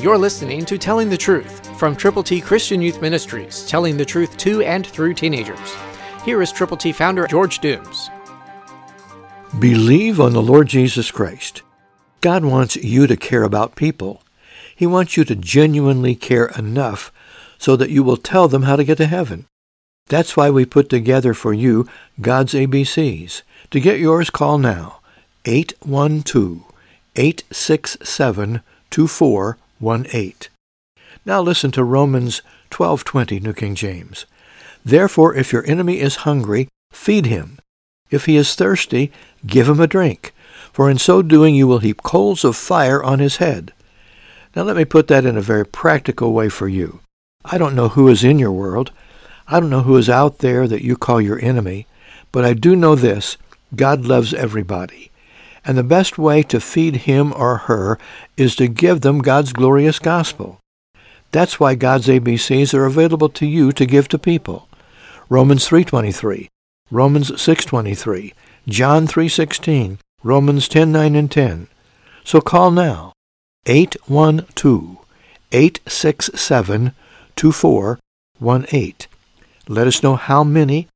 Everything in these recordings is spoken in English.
You're listening to Telling the Truth from Triple T Christian Youth Ministries, telling the truth to and through teenagers. Here is Triple T founder George Dooms. Believe on the Lord Jesus Christ. God wants you to care about people. He wants you to genuinely care enough so that you will tell them how to get to heaven. That's why we put together for you God's ABCs. To get yours, call now 812 867 2418. Now listen to Romans 12:20 New King James. Therefore if your enemy is hungry, feed him. If he is thirsty, give him a drink, for in so doing you will heap coals of fire on his head. Now let me put that in a very practical way for you. I don't know who is in your world. I don't know who is out there that you call your enemy, but I do know this. God loves everybody. And the best way to feed him or her is to give them God's glorious gospel. That's why God's ABCs are available to you to give to people. Romans 3.23, Romans 6.23, John 3.16, Romans 10.9 and 10. So call now, 812-867-2418. Let us know how many,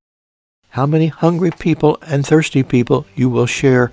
how many hungry people and thirsty people you will share